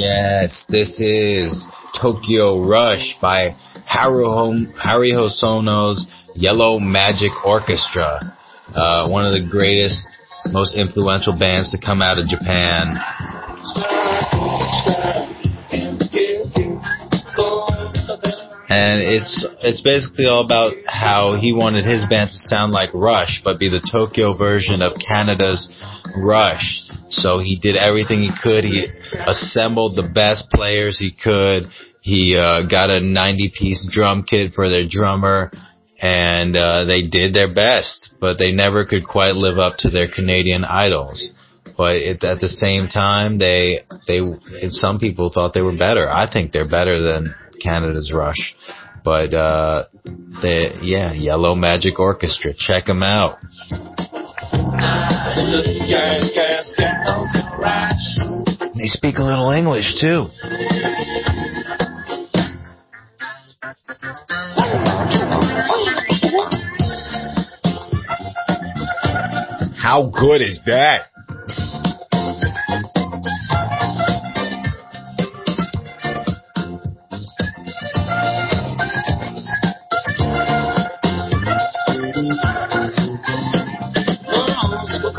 Yes, this is Tokyo Rush by Haru, Hosono's Yellow Magic Orchestra. Uh, one of the greatest, most influential bands to come out of Japan. And it's it's basically all about how he wanted his band to sound like Rush, but be the Tokyo version of Canada's Rush. So he did everything he could. He assembled the best players he could. He uh, got a 90 piece drum kit for their drummer and uh, they did their best, but they never could quite live up to their Canadian idols. But it, at the same time, they they some people thought they were better. I think they're better than Canada's Rush. But uh, they yeah, Yellow Magic Orchestra, check them out. Speak a little English too. How good is that?